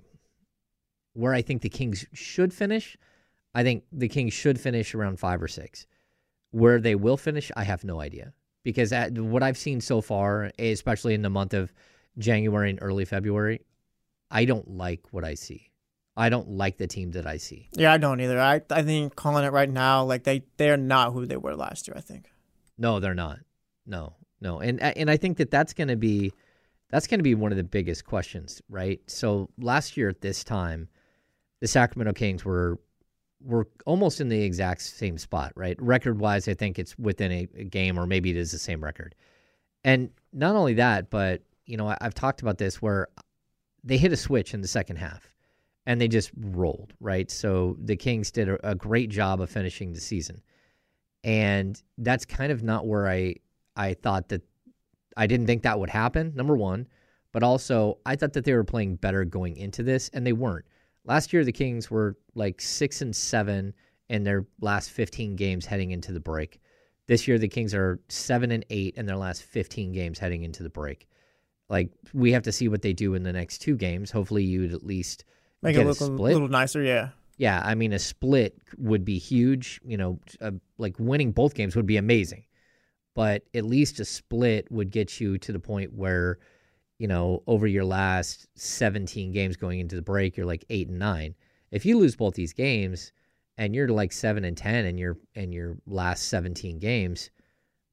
where I think the Kings should finish, I think the Kings should finish around five or six. Where they will finish, I have no idea because at, what I've seen so far, especially in the month of January and early February, I don't like what I see. I don't like the team that I see. Yeah, I don't either. I I think calling it right now, like they they're not who they were last year. I think. No, they're not. No, no, and and I think that that's going to be that's going to be one of the biggest questions, right? So last year at this time, the Sacramento Kings were were almost in the exact same spot, right? Record wise, I think it's within a, a game, or maybe it is the same record. And not only that, but you know, I, I've talked about this where they hit a switch in the second half, and they just rolled, right? So the Kings did a, a great job of finishing the season, and that's kind of not where I I thought that I didn't think that would happen. Number one, but also I thought that they were playing better going into this, and they weren't. Last year, the Kings were like six and seven in their last 15 games heading into the break. This year, the Kings are seven and eight in their last 15 games heading into the break. Like we have to see what they do in the next two games. Hopefully, you'd at least Make get it look a a split. little nicer, yeah. Yeah, I mean, a split would be huge. You know, uh, like winning both games would be amazing, but at least a split would get you to the point where, you know, over your last 17 games going into the break, you're like eight and nine. If you lose both these games, and you're like seven and ten in your in your last 17 games,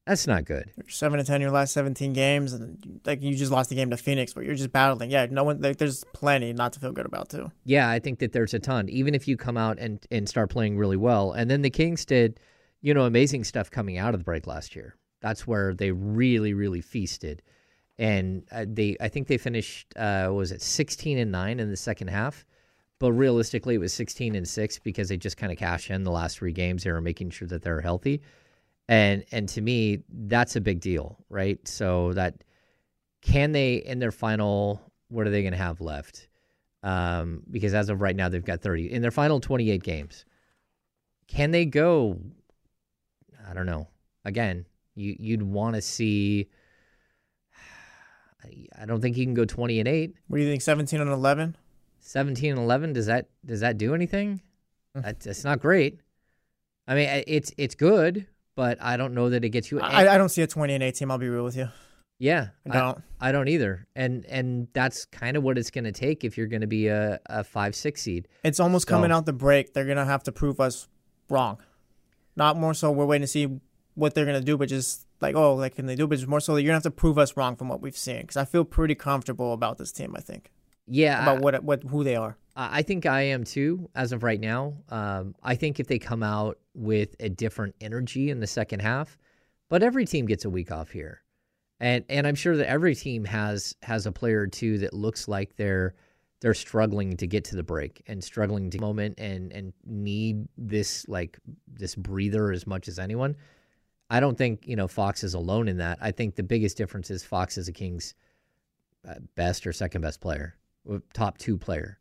that's not good. You're seven and ten in your last seventeen games, and like you just lost the game to Phoenix, but you're just battling. Yeah, no one. Like, there's plenty not to feel good about too. Yeah, I think that there's a ton. Even if you come out and and start playing really well, and then the Kings did, you know, amazing stuff coming out of the break last year. That's where they really, really feasted, and uh, they I think they finished uh, was it 16 and nine in the second half, but realistically it was 16 and six because they just kind of cash in the last three games. They were making sure that they're healthy, and and to me that's a big deal, right? So that can they in their final what are they going to have left? um, because as of right now they've got 30 in their final 28 games. Can they go? I don't know. Again, you you'd want to see. I don't think you can go 20 and eight. What do you think? Seventeen and eleven. 17 and 11 does that does that do anything? Hmm. That's it's not great. I mean, it's it's good, but I don't know that it gets you. I, I don't see a twenty and eight team. I'll be real with you. yeah, I don't. I don't either, and and that's kind of what it's going to take if you're going to be a, a five six seed. It's almost coming out the break. They're gonna have to prove us wrong. Not more so we're waiting to see what they're gonna do, but just like oh, like can they do? But just more so you're gonna have to prove us wrong from what we've seen. Because I feel pretty comfortable about this team. I think Yeah, about what what who they are. I I think I am too, as of right now. Um, I think if they come out with a different energy in the second half, but every team gets a week off here, and and I'm sure that every team has has a player or two that looks like they're they're struggling to get to the break and struggling to moment and and need this like this breather as much as anyone. I don't think you know Fox is alone in that. I think the biggest difference is Fox is a Kings uh, best or second best player, top two player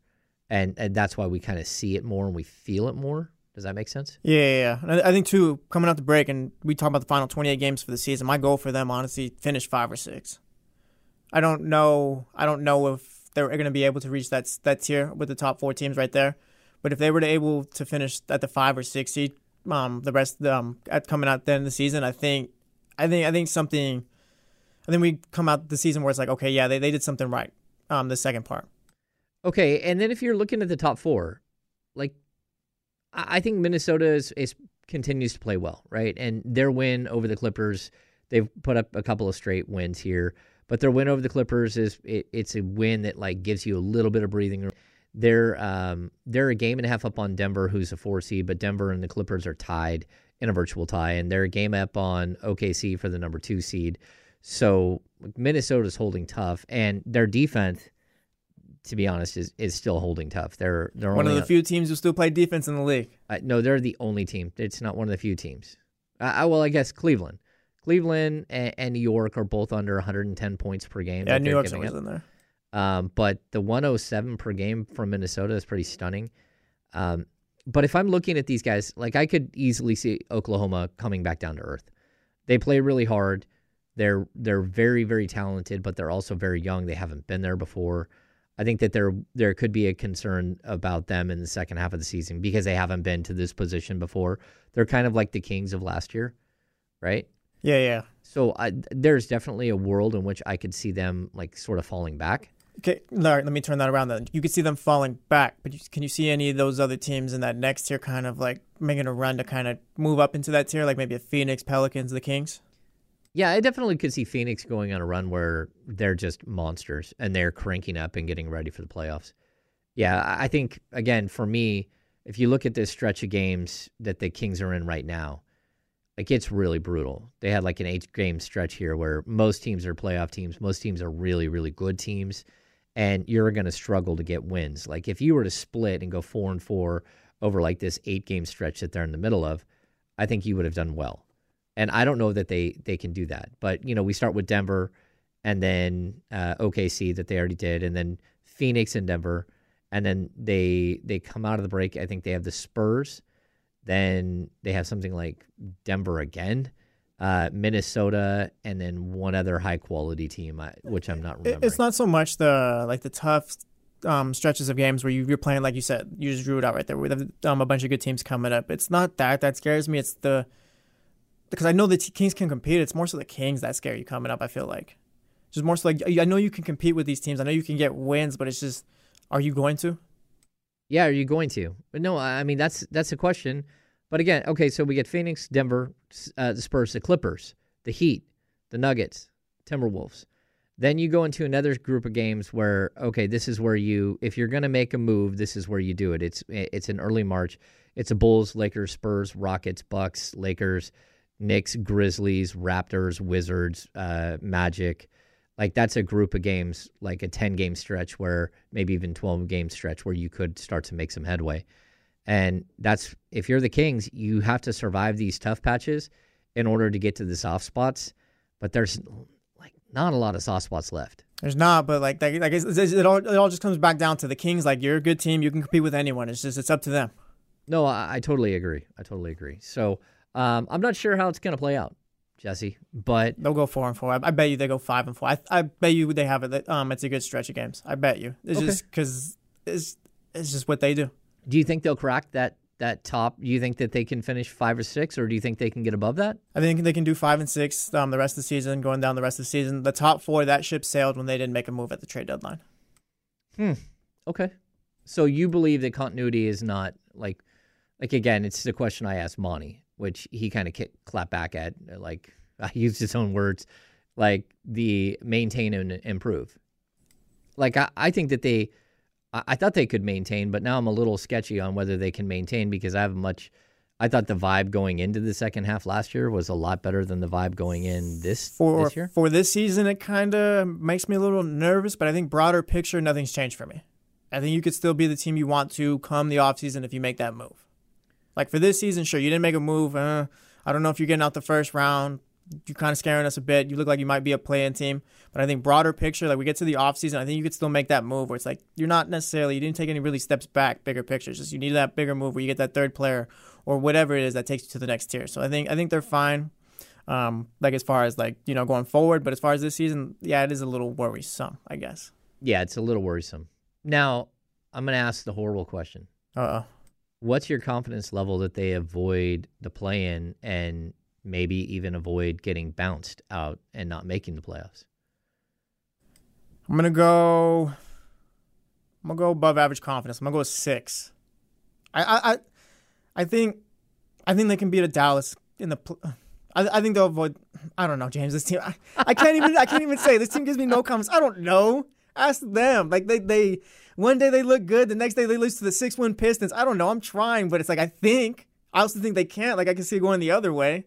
and and that's why we kind of see it more and we feel it more. Does that make sense? Yeah, yeah, yeah. I I think too, coming out the break, and we talk about the final 28 games for the season. My goal for them, honestly, finish five or six. I don't know. I don't know if they're going to be able to reach that that tier with the top four teams right there. But if they were to able to finish at the five or six seed, um, the rest um, at coming out then the season, I think, I think, I think something. I think we come out the season where it's like, okay, yeah, they, they did something right. Um, the second part. Okay, and then if you're looking at the top four, like I I think Minnesota is, is continues to play well, right? And their win over the Clippers, they've put up a couple of straight wins here, but their win over the Clippers is it, it's a win that like gives you a little bit of breathing room. They're um they're a game and a half up on Denver, who's a four seed, but Denver and the Clippers are tied in a virtual tie, and they're a game up on OKC for the number two seed. So Minnesota's holding tough, and their defense, to be honest, is, is still holding tough. They're they're One of the few teams who still play defense in the league. uh, no, they're the only team. It's not one of the few teams. Uh, I, well, I guess Cleveland, Cleveland and, and New York are both under 110 points per game. Yeah, New York's always up. in there. Um, but the 107 per game from Minnesota is pretty stunning. Um, but if I'm looking at these guys, like I could easily see Oklahoma coming back down to earth. They play really hard. They're they're very very talented, but they're also very young. They haven't been there before. I think that there there could be a concern about them in the second half of the season because they haven't been to this position before. They're kind of like the Kings of last year, right? Yeah, yeah. So I, there's definitely a world in which I could see them like sort of falling back. Okay, Larry, let me turn that around then. You could see them falling back, but can you see any of those other teams in that next tier kind of like making a run to kind of move up into that tier, like maybe a Phoenix, Pelicans, the Kings? Yeah, I definitely could see Phoenix going on a run where they're just monsters and they're cranking up and getting ready for the playoffs. Yeah, I think again for me, if you look at this stretch of games that the Kings are in right now, like it's really brutal. They had like an eight game stretch here where most teams are playoff teams, most teams are really really good teams, and you're going to struggle to get wins. Like if you were to split and go four and four over like this eight game stretch that they're in the middle of, I think you would have done well. And I don't know that they they can do that. But you know, we start with Denver, and then uh, OKC that they already did, and then Phoenix and Denver, and then they they come out of the break. I think they have the Spurs, then they have something like Denver again, uh, Minnesota, and then one other high quality team, which I'm not remembering. It's not so much the like the tough um, stretches of games where you, you're playing like you said. You just drew it out right there with um, a bunch of good teams coming up. It's not that that scares me. It's the because I know the t- Kings can compete. It's more so the Kings that scare you coming up. I feel like just more so like I know you can compete with these teams. I know you can get wins, but it's just are you going to? Yeah, are you going to? But no, I I mean that's that's a question. But again, okay, so we get Phoenix, Denver, uh, the Spurs, the Clippers, the Heat, the Nuggets, Timberwolves. Then you go into another group of games where okay, this is where you if you're going to make a move, this is where you do it. It's it's in early March. It's a Bulls, Lakers, Spurs, Rockets, Bucks, Lakers, Knicks, Grizzlies, Raptors, Wizards, uh, Magic. Like that's a group of games, like a 10 game stretch where maybe even 12 game stretch where you could start to make some headway. And that's if you're the Kings, you have to survive these tough patches in order to get to the soft spots. But there's like not a lot of soft spots left. There's not, but like like, like it's, it's- it all it all just comes back down to the Kings. Like you're a good team, you can compete with anyone. It's just it's up to them. No, I, I totally agree. I totally agree. So um, I'm not sure how it's going to play out, Jesse. But They'll go four and four. I, I bet you they go five and four. I, I bet you they have it. Um, it's a good stretch of games. I bet you. It's Okay. just because it's it's just what they do. Do you think they'll crack that that top? Do you think that they can finish five or six, or do you think they can get above that? I think they can do five and six um, the rest of the season, going down the rest of the season. The top four, that ship sailed when they didn't make a move at the trade deadline. Hmm. Okay. So you believe that continuity is not like, like again, it's the question I asked Monty, which he kind of clapped back at. Like I used his own words, like the maintain and improve. Like I, I think that they, I, I thought they could maintain, but now I'm a little sketchy on whether they can maintain because I have much. I thought the vibe going into the second half last year was a lot better than the vibe going in this For this year. for this season, it kind of makes me a little nervous, but I think broader picture, nothing's changed for me. I think you could still be the team you want to come the offseason if you make that move. Like for this season, sure, you didn't make a move. Uh, I don't know if you're getting out the first round. You're kind of scaring us a bit. You look like you might be a play-in team, but I think broader picture, like we get to the offseason, I think you could still make that move where it's like you're not necessarily you didn't take any really steps back, bigger picture. It's just you need that bigger move where you get that third player or whatever it is that takes you to the next tier. So I think I think they're fine. Um, like as far as like you know going forward, but as far as this season, yeah, it is a little worrisome, I guess. Yeah, it's a little worrisome. Now I'm going to ask the horrible question. Uh what's your confidence level that they avoid the play in and maybe even avoid getting bounced out and not making the playoffs? I'm gonna go. I'm gonna go above average confidence. I'm gonna go six. I I I, think I think they can beat a Dallas in the. I, I think they'll avoid. I don't know, James. This team. I, I can't even. I can't even say this team gives me no confidence. I don't know. Ask them. Like they they one day they look good, the next day they lose to the six win Pistons. I don't know. I'm trying, but it's like I think. I also think they can't. Like I can see it going the other way.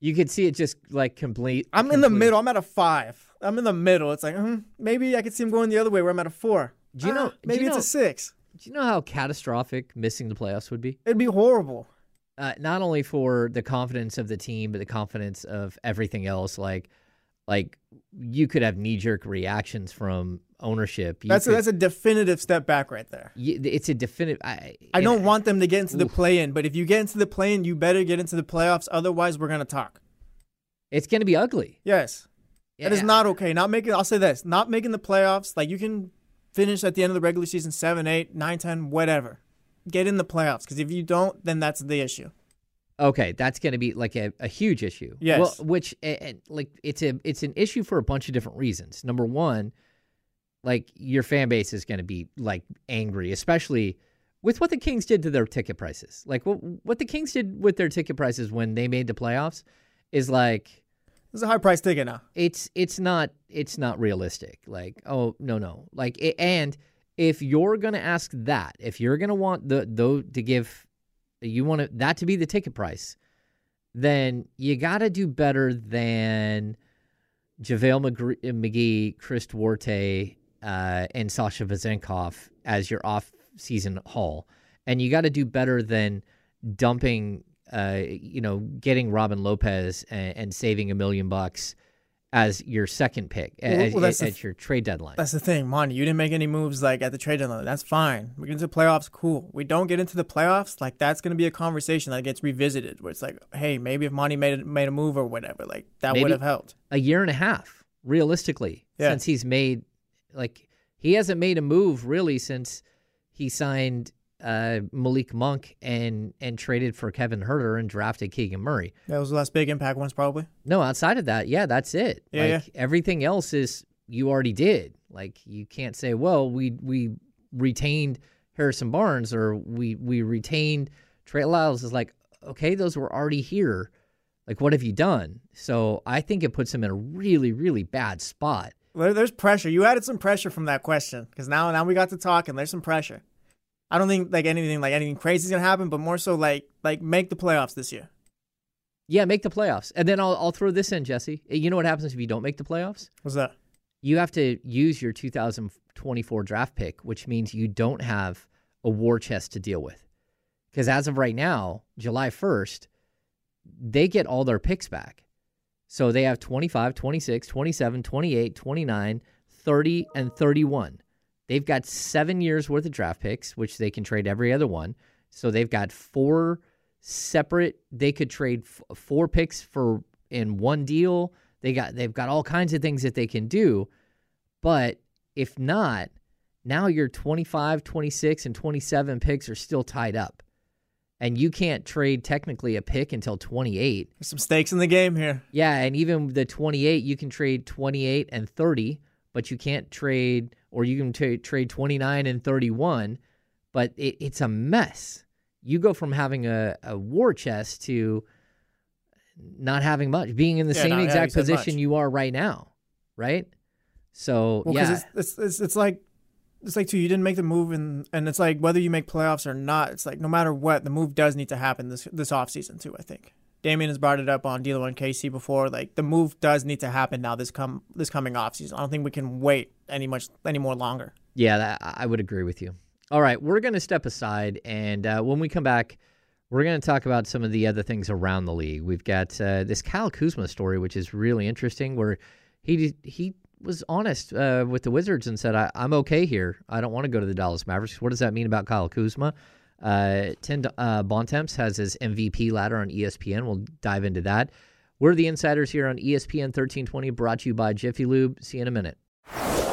You could see it just like complete. I'm in the complete- middle. I'm at a five. I'm in the middle. It's like hmm, maybe I could see him going the other way where I'm at a four. Do you Ah, know- do Maybe you it's know- a six. Do you know how catastrophic missing the playoffs would be? It'd be horrible. Uh, not only for the confidence of the team, but the confidence of everything else. Like, like you could have knee jerk reactions from ownership. You That's a, that's a definitive step back right there. you- it's a definitive. I, I don't want them to get into the Oof. play in, but if you get into the play in, you better get into the playoffs. Otherwise, we're gonna talk. It's going to be ugly. Yes, that is not okay. Not making. I'll say this: not making the playoffs. Like you can finish at the end of the regular season seven, eight, nine, ten, whatever. Get in the playoffs because if you don't, then that's the issue. Okay, that's going to be like a, a huge issue. Yes. Well, which and, and, like it's a it's an issue for a bunch of different reasons. Number one, like your fan base is going to be like angry, especially with what the Kings did to their ticket prices. Like what what the Kings did with their ticket prices when they made the playoffs is like is a high price ticket now. it's it's not it's not realistic. Like oh no no like it, and if you're gonna ask that, if you're gonna want the though to give you want to, that to be the ticket price, then you got to do better than JaVale McGree, McGee, Chris Duarte, uh, and Sasha Vezenkov as your off-season haul, and you got to do better than dumping, uh, you know, getting Robin Lopez and, and saving a million bucks as your second pick Well, as, well, at, the- your trade deadline. That's the thing, Monty. You didn't make any moves like at the trade deadline. That's fine. We get into the playoffs, cool. We don't get into the playoffs, like that's gonna be a conversation that gets revisited. Where it's like, hey, maybe if Monty made a, made a move or whatever, like that would have helped. a year and a half, realistically, Yeah. since he's made like he hasn't made a move really since he signed uh, Malik Monk and and traded for Kevin Huerter and drafted Keegan Murray. That was the last big impact ones, probably. No, outside of that, yeah, that's it. Yeah, like everything else is you already did. Like you can't say, well, we we retained Harrison Barnes or we we retained Trey Lyles is like, okay, those were already here. Like what have you done? So I think it puts him in a really, really bad spot. There- There's pressure. You added some pressure from that question because now now we got to talking. There's some pressure. I don't think like anything like anything crazy is gonna happen, but more so like like make the playoffs this year. Yeah, make the playoffs. And then I'll I'll throw this in, Jesse. You know what happens if you don't make the playoffs? What's that? you have to use your 2024 draft pick, which means you don't have a war chest to deal with. Because as of right now, July 1st, they get all their picks back. So they have 25, 26, 27, 28, 29, 30, and 31. They've got seven years worth of draft picks, which they can trade every other one. So they've got four separate, they could trade f- four picks for in one deal. They got they've got all kinds of things that they can do. But if not, now your 25, 26 and 27 picks are still tied up. And you can't trade technically a pick until 28. There's some stakes in the game here. Yeah, and even the 28, you can trade 28 and 30, but you can't trade, or you can tra- trade 29 and 31, but it, it's a mess. You go from having a, a war chest to not having much, being in the Yeah, same exact position much. you are right now, right? So, Well, yeah. it's, it's it's it's like it's like too. You didn't make the move, and and it's like whether you make playoffs or not. It's like no matter what, the move does need to happen this this off season too. I think Damien has brought it up on D'Lo and KC before. Like the move does need to happen now. This come this coming off season. I don't think we can wait any much any more longer. Yeah, that, I would agree with you. All right, we're going to step aside, and uh, when we come back, we're going to talk about some of the other things around the league. We've got uh, this Kyle Kuzma story, which is really interesting, where he he was honest uh, with the Wizards and said, I, "I'm okay here. I don't want to go to the Dallas Mavericks." What does that mean about Kyle Kuzma? Uh, Tim uh, Bontemps has his MVP ladder on ESPN. We'll dive into that. We're the insiders here on ESPN 1320, brought to you by Jiffy Lube. See you in a minute.